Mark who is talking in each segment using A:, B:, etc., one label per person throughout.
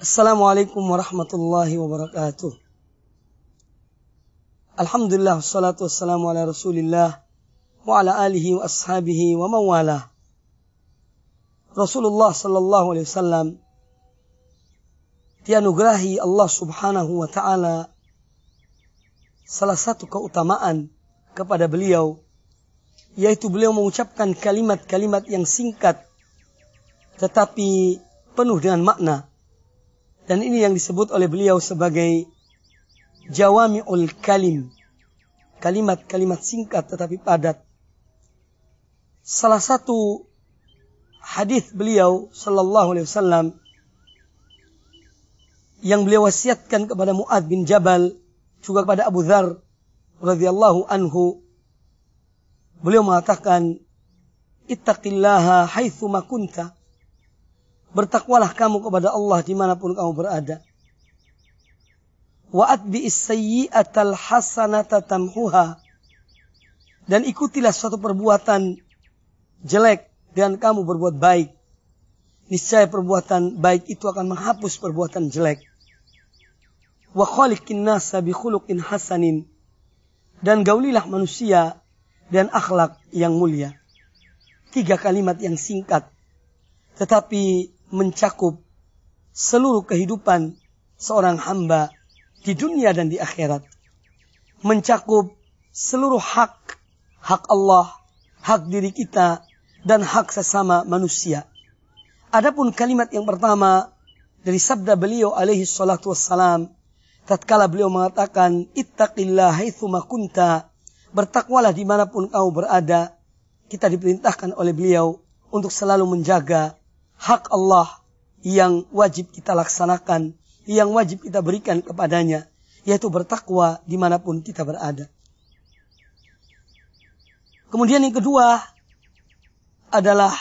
A: Assalamualaikum warahmatullahi wabarakatuh. Alhamdulillah wassalatu wassalamu ala Rasulillah wa ala alihi wa ashabihi wa mawala. Rasulullah sallallahu alaihi wasallam dianugerahi Allah Subhanahu wa taala salah satu keutamaan kepada beliau yaitu beliau mengucapkan kalimat-kalimat yang singkat tetapi penuh dengan makna dan ini yang disebut oleh beliau sebagai jawami'ul kalim. Kalimat-kalimat singkat tetapi padat. Salah satu hadis beliau sallallahu alaihi wasallam yang beliau wasiatkan kepada Muad bin Jabal juga kepada Abu Dhar radhiyallahu anhu beliau mengatakan ittaqillaha haitsu ma kunta Bertakwalah kamu kepada Allah di mana pun kamu berada. Wa atbi'is sayyi'atal hasanata tamhuha. Dan ikutilah suatu perbuatan jelek dan kamu berbuat baik. Niscaya perbuatan baik itu akan menghapus perbuatan jelek. Wa khaliqin nasa bi khuluqin hasanin. Dan gaulilah manusia dan akhlak yang mulia. Tiga kalimat yang singkat. Tetapi mencakup seluruh kehidupan seorang hamba di dunia dan di akhirat. Mencakup seluruh hak, hak Allah, hak diri kita, dan hak sesama manusia. Adapun kalimat yang pertama dari sabda beliau alaihi salatu wassalam, tatkala beliau mengatakan, Ittaqillah haithu kunta, bertakwalah di mana pun kau berada, kita diperintahkan oleh beliau untuk selalu menjaga hak Allah yang wajib kita laksanakan, yang wajib kita berikan kepadanya, yaitu bertakwa di mana pun kita berada. Kemudian yang kedua adalah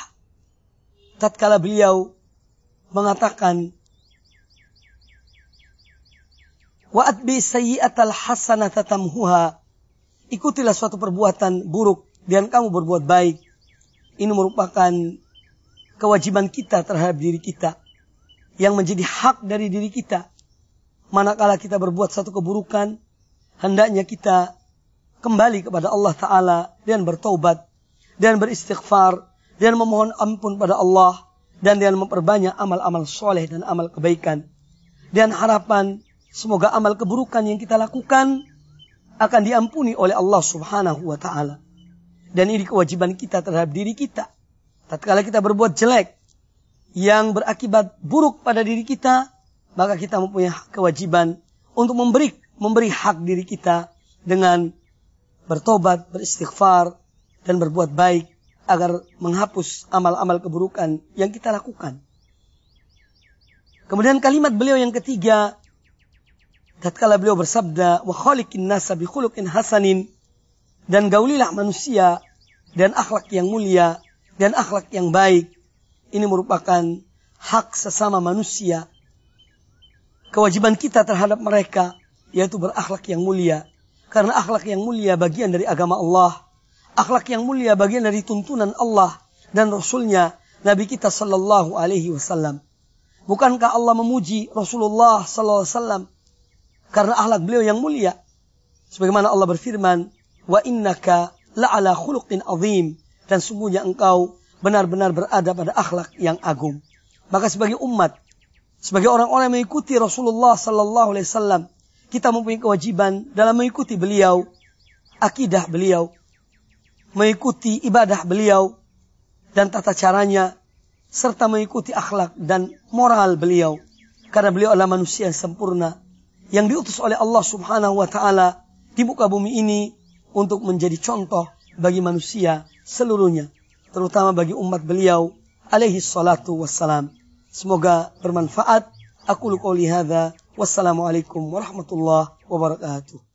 A: tatkala beliau mengatakan Wa'at bi sayyi'atal hasanata. Ikutilah suatu perbuatan buruk dan kamu berbuat baik. Ini merupakan kewajiban kita terhadap diri kita yang menjadi hak dari diri kita. Manakala kita berbuat satu keburukan, hendaknya kita kembali kepada Allah Ta'ala dan bertobat dan beristighfar dan memohon ampun pada Allah dan dengan memperbanyak amal-amal soleh dan amal kebaikan. Dan harapan semoga amal keburukan yang kita lakukan akan diampuni oleh Allah Subhanahu wa taala. Dan ini kewajiban kita terhadap diri kita tatkala kita berbuat jelek yang berakibat buruk pada diri kita, maka kita mempunyai kewajiban untuk memberi memberi hak diri kita dengan bertobat, beristighfar, dan berbuat baik agar menghapus amal-amal keburukan yang kita lakukan. Kemudian kalimat beliau yang ketiga, tatkala beliau bersabda, "Wa khaliqin nasa bi hasanin" dan gaulilah manusia dan akhlak yang mulia dan akhlak yang baik ini merupakan hak sesama manusia. Kewajiban kita terhadap mereka yaitu berakhlak yang mulia. Karena akhlak yang mulia bagian dari agama Allah. Akhlak yang mulia bagian dari tuntunan Allah dan Rasulnya Nabi kita Sallallahu Alaihi Wasallam. Bukankah Allah memuji Rasulullah Sallallahu Alaihi Wasallam karena akhlak beliau yang mulia? Sebagaimana Allah berfirman, wa innaka la'ala khuluqin azim dan sungguhnya engkau benar-benar berada pada akhlak yang agung. Maka sebagai umat, sebagai orang-orang yang mengikuti Rasulullah Sallallahu Alaihi Wasallam, kita mempunyai kewajiban dalam mengikuti beliau, akidah beliau, mengikuti ibadah beliau dan tata caranya, serta mengikuti akhlak dan moral beliau. Karena beliau adalah manusia yang sempurna, yang diutus oleh Allah Subhanahu Wa Taala di muka bumi ini untuk menjadi contoh bagi manusia seluruhnya, terutama bagi umat beliau alaihi salatu wassalam. Semoga bermanfaat. Aku qouli hadza wassalamualaikum warahmatullahi wabarakatuh.